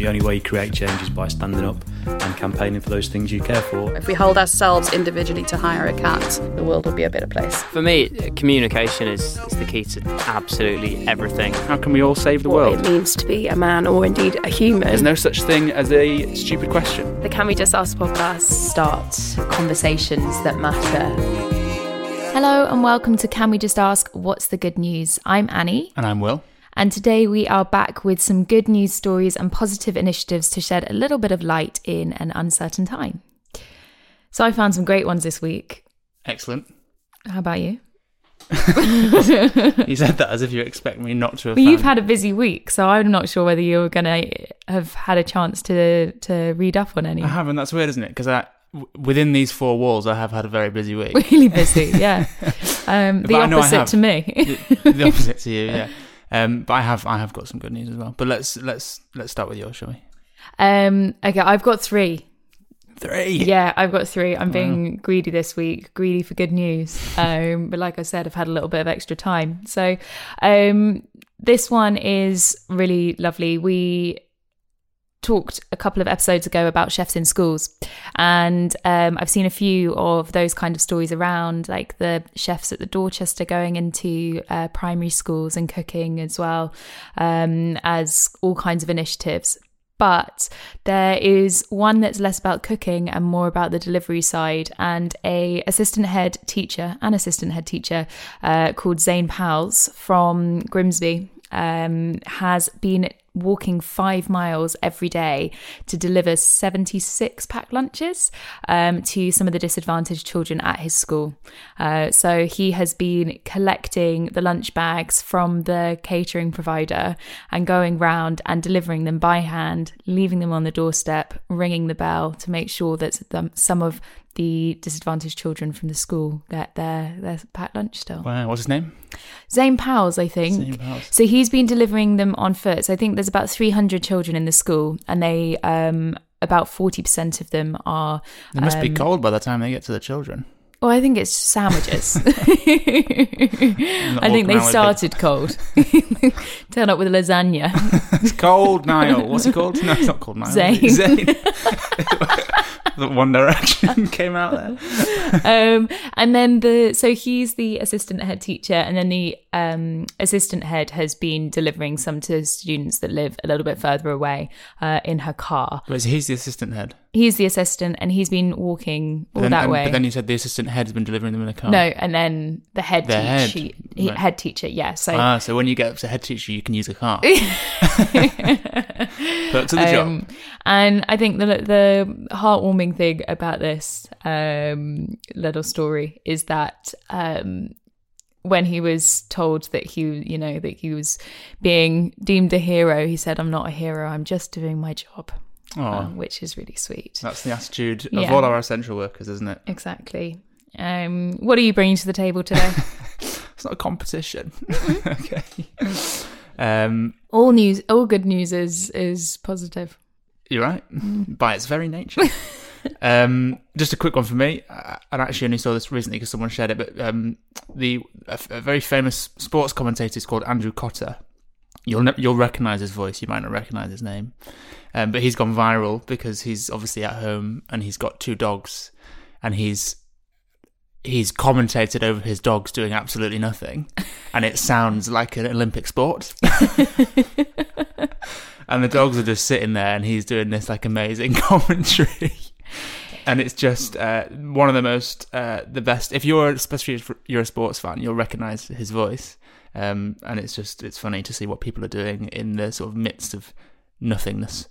The only way you create change is by standing up and campaigning for those things you care for. If we hold ourselves individually to hire a cat, the world will be a better place. For me, communication is, is the key to absolutely everything. How can we all save the what world? it means to be a man or indeed a human. There's no such thing as a stupid question. the Can We Just Ask podcast. start conversations that matter. Hello and welcome to Can We Just Ask What's the Good News? I'm Annie, And I'm Will. And today we are back with some good news stories and positive initiatives to shed a little bit of light in an uncertain time. So I found some great ones this week. Excellent. How about you? You said that as if you expect me not to have. Well, you've had a busy week, so I'm not sure whether you're going to have had a chance to to read up on any. I haven't. That's weird, isn't it? Because I, within these four walls, I have had a very busy week. Really busy, yeah. Um, the But I know I opposite to me. the, the opposite to you, yeah. Um, but I have, I have got some good news as well. But let's let's let's start with yours, shall we? um, okay, I've got three. Three. Yeah, I've got three. I'm being greedy this week, greedy for good news. Um, but like I said, I've had a little bit of extra time. So um, this one is really lovely. We talked a couple of episodes ago about chefs in schools, and um, I've seen a few of those kind of stories around, like the chefs at the Dorchester going into uh, primary schools and cooking as well um, as all kinds of initiatives. But there is one that's less about cooking and more about the delivery side and a assistant head teacher an assistant head teacher uh, called zane powles from grimsby um, has been walking five miles every day to deliver 76 packed lunches um, to some of the disadvantaged children at his school. Uh, so he has been collecting the lunch bags from the catering provider and going round and delivering them by hand, leaving them on the doorstep, ringing the bell to make sure that some of the disadvantaged children from the school get their, their packed lunch still. Wow. What's his name? Zane Powles, I think. Zane Powles. So he's been delivering them on foot. So I think there's about 300 children in the school, and they um about 40% of them are. They must be um, cold by the time they get to the children. Well, I think it's sandwiches. I think they started cold. Turn up with lasagna. It's cold, Niall. What's he called? No, it's not called Niall. Zayn. Zayn. The One Direction came out there. um, and then the so he's the assistant head teacher, and then the um, assistant head has been delivering some to students that live a little bit further away uh, in her car. But he's the assistant head. He's the assistant, and he's been walking all then, that and- way. But then you said the assistant head has been delivering them in a car. no, and then the head The head. teacher, he- Right. head teacher, yeah. So Ah, so when you get up to head teacher, you can use a car. Perks of the job. Um, and I think the the heartwarming thing about this um, little story is that um, when he was told that he, you know, that he was being deemed a hero, he said, "I'm not a hero. I'm just doing my job," um, which is really sweet. that's the attitude of Yeah. all our essential workers, isn't it? Exactly. Um, what are you bringing to the table today? It's not a competition. okay. Um, all news, all good news is is positive. you're right. Mm. By its very nature. um, just a quick one for me. I I actually only saw this recently because someone shared it. But um, the a, a very famous sports commentator is called Andrew Cotter. You'll ne- you'll recognise his voice. You might not recognise his name. Um, but he's gone viral because he's obviously at home and he's got two dogs, and he's he's commentated over his dogs doing absolutely nothing, and it sounds like an Olympic sport. and the dogs are just sitting there, and he's doing this like amazing commentary. And it's just uh, one of the most, uh, the best. If you're, especially if you're a sports fan, you'll recognise his voice. Um, and it's just, it's funny to see what people are doing in the sort of midst of nothingness.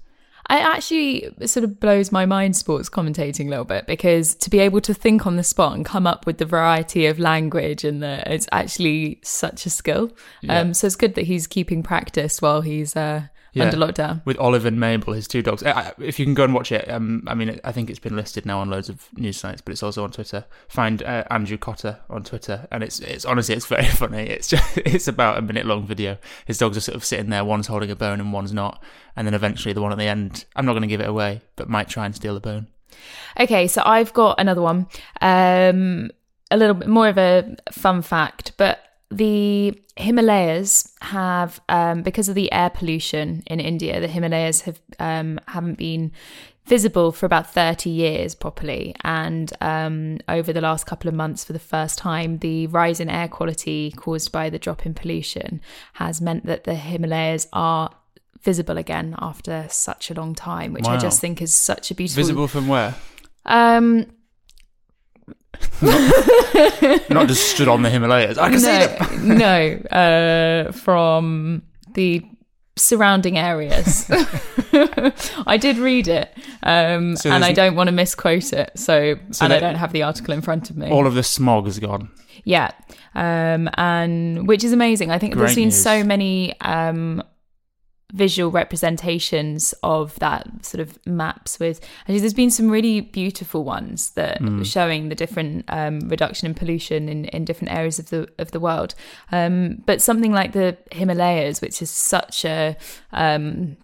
It actually sort of blows my mind sports commentating a little bit because to be able to think on the spot and come up with the variety of language and the it's actually such a skill. Yeah. Um, so it's good that he's keeping practice while he's uh, Yeah. under lockdown. with Olive and Mabel, his two dogs. If you can go and watch it, um, I mean, I think it's been listed now on loads of news sites, but it's also on Twitter. Find uh, Andrew Cotter on Twitter, and it's it's honestly it's very funny. It's just it's about a minute long video. His dogs are sort of sitting there, one's holding a bone and one's not, and then eventually the one at the end, I'm not going to give it away, but might try and steal the bone. Okay, so I've got another one. Um, a little bit more of a fun fact, but the Himalayas have, um, because of the air pollution in India, the Himalayas have um, haven't been visible for about 30 years properly. And um, over the last couple of months, for the first time, the rise in air quality caused by the drop in pollution has meant that the Himalayas are visible again after such a long time, which I just think is such a beautiful. Visible from where? Um, Not just stood on the Himalayas. I can see them. no, no, uh, from the surrounding areas. I did read it, um, So and I don't want to misquote it. So, So and I don't have the article in front of me. All of the smog is gone. yeah, um, and which is amazing. I think Great there's been news. so many um, visual representations of that sort of maps with actually there's been some really beautiful ones that Mm. showing the different um, reduction in pollution in, in different areas of the of the world um, but something like the himalayas which is such a um,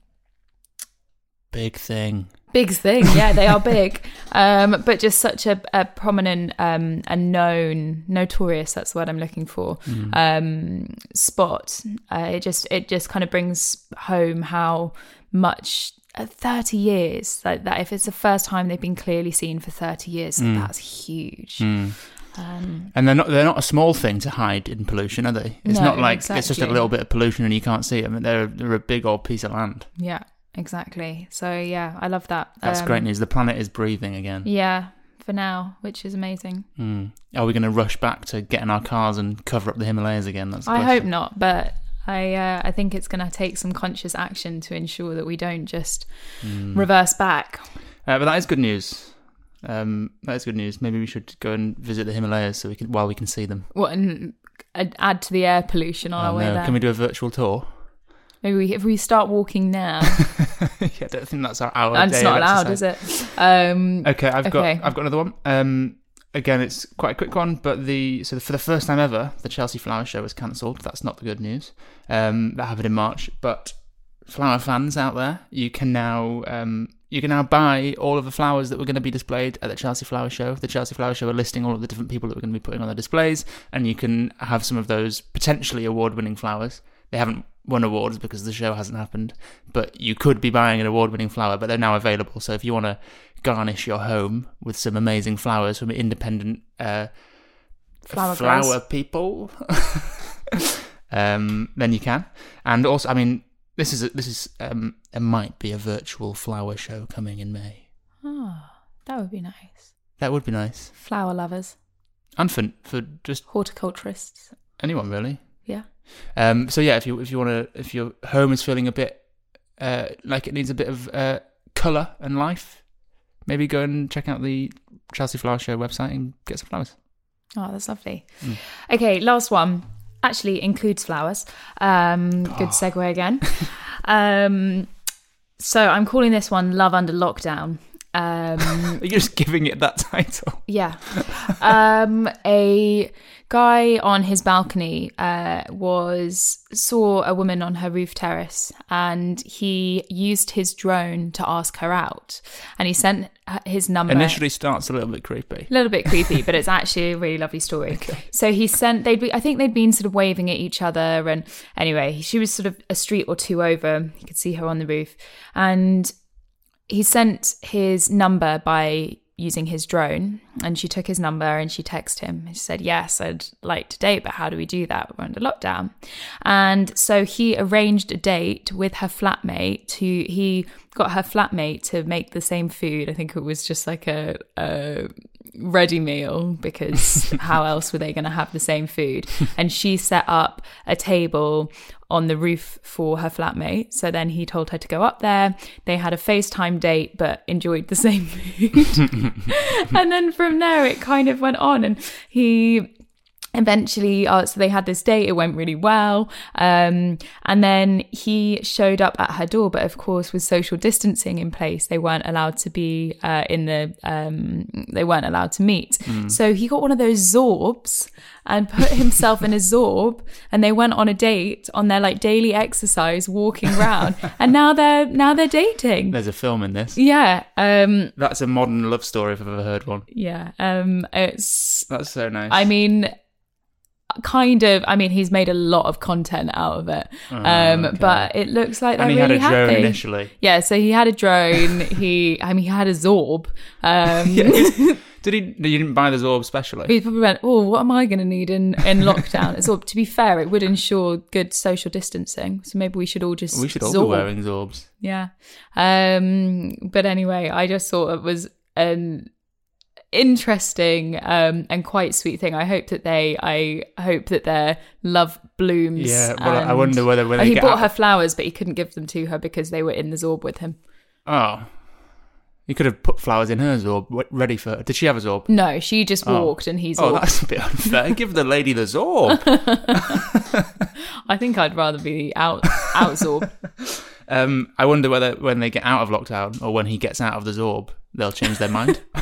Big thing. Big thing. Yeah they are big. Um, but just such a, a prominent um, and known notorious that's the word i'm looking for um, spot. Uh, it just it just kind of brings home how much uh, 30 years like that if it's the first time they've been clearly seen for 30 years that's huge. Hmm. um, And they're not they're not a small thing to hide in pollution, are they? It's No, not like it's just a little bit of pollution and you can't see mean, they're they're a big old piece of land. yeah exactly so yeah i love that That's Um, great news. The planet is breathing again. yeah for now which is amazing Mm. Are we going to rush back to get in our cars and cover up the Himalayas again? That's I hope not, but I uh, I think it's going to take some conscious action to ensure that we don't just Hmm. reverse back. Uh, but that is good news. Um, that is good news. Maybe we should go and visit the Himalayas so we can while we can see them. What and add- add to the air pollution on Oh, our way no. there? Can we do a virtual tour? Maybe we, if we start walking now, yeah, I don't think that's our hour. and it's not allowed, is it? Um, Okay, I've got Okay. I've got another one. Um, again, it's quite a quick one, but the so for the first time ever, the Chelsea Flower Show was cancelled. That's not the good news. Um, that happened in March, but flower fans out there, you can now um, you can now buy all of the flowers that were going to be displayed at the Chelsea Flower Show. The Chelsea Flower Show are listing all of the different people that we're going to be putting on their displays, and you can have some of those potentially award-winning flowers. They haven't won awards because the show hasn't happened, but you could be buying an award-winning flower. But they're now available. So if you want to garnish your home with some amazing flowers from independent uh, Flower flower people, um, then you can. And also, I mean, this is a, this is um, it might be a virtual flower show coming in May. oh, that would be nice. That would be nice, Flower lovers, and for for just horticulturists. anyone really. Um, so yeah, if you if you want to, if your home is feeling a bit uh, like it needs a bit of uh, color and life, maybe go and check out the Chelsea Flower Show website and get some flowers. Oh, that's lovely. Mm. Okay, last one actually includes flowers. Um, good segue again. um, so I'm calling this one "Love Under Lockdown." Um, You're just giving it that title. Yeah. Um, a guy on his balcony uh, was saw a woman on her roof terrace, and he used his drone to ask her out, and he sent his number. Initially starts a little bit creepy. a little bit creepy, but it's actually a really lovely story. So he sent they'd be I think they'd been sort of waving at each other and anyway, she was sort of a street or two over. You could see her on the roof. And he sent his number by using his drone and she took his number and she texted him. She said, Yes, I'd like to date, but how do we do that? We're under lockdown. And so he arranged a date with her flatmate to he got her flatmate to make the same food. I think it was just like a, a ready meal because how else were they going to have the same food? And she set up a table on the roof for her flatmate. So then he told her to go up there. They had a FaceTime date, but enjoyed the same food. and then from there, it kind of went on. And he eventually uh, so they had this date it went really well um, and then he showed up at her door but of course with social distancing in place they weren't allowed to be uh, in the um, they weren't allowed to meet so he got one of those zorbs and put himself in a zorb and they went on a date on their like daily exercise walking around and now they're now they're dating There's a film in this. yeah um That's a modern love story if I've ever heard one. yeah um it's That's so nice. I mean, kind of. I mean, he's made a lot of content out of it, um, but it looks like they're and he really had a drone initially. Yeah, so he had a drone. he, I mean, he had a Zorb. Um, Did he? You didn't buy the Zorb specially? He probably went, "Oh, what am I going to need in in lockdown?" It's all. To be fair, it would ensure good social distancing. So maybe we should all just we should all Zorb. be wearing Zorbs. Yeah. Um, but anyway, I just thought it was an interesting um, and quite sweet thing. I hope that they, I hope that their love blooms. Yeah, well, I wonder whether when Oh, he bought out- her flowers, but he couldn't give them to her because they were in the Zorb with him. Oh, you could have put flowers in her Zorb, ready for. Did she have a Zorb? No, she just Oh. walked and he's Oh, that's a bit unfair. Give the lady the Zorb. I think I'd rather be out out Zorb. Um, I wonder whether when they get out of lockdown or when he gets out of the Zorb, they'll change their mind.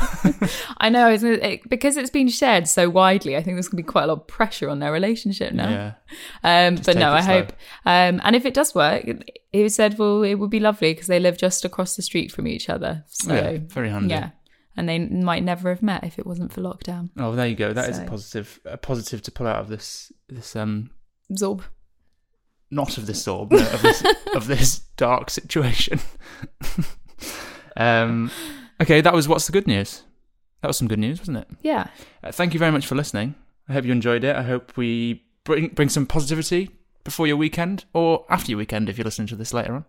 I know it, because it's been shared so widely. I think there's going to be quite a lot of pressure on their relationship now. yeah. Um, but no, I slow. hope. Um, and if it does work, he said, well, it would be lovely because they live just across the street from each other. So yeah, very handy. yeah, and they might never have met if it wasn't for lockdown. Oh, there you go. That is a positive. A positive to pull out of this. This um, Zorb. not of this Zorb, of this of this dark situation. um, okay, that was what's the good news. That was some good news, wasn't it? Yeah. Uh, thank you very much for listening. I hope you enjoyed it. I hope we bring bring some positivity before your weekend or after your weekend if you're listening to this later on.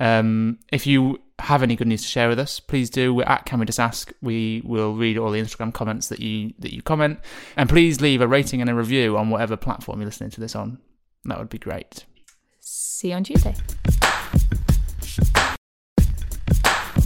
Um, if you have any good news to share with us, please do. We're at Can We Just Ask. We will read all the Instagram comments that you that you comment, and please leave a rating and a review on whatever platform you're listening to this on. That would be great. See you on Tuesday.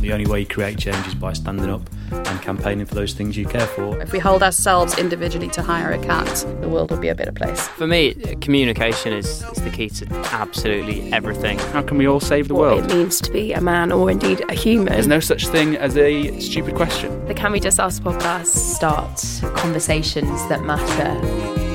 The only way you create change is by standing up and campaigning for those things you care for. If we hold ourselves individually to higher account, the world will be a better place. For me, communication is, is the key to absolutely everything. How can we all save the What world? it means to be a man or indeed a human. There's no such thing as a stupid question. the Can We Just Ask podcast. Start conversations that matter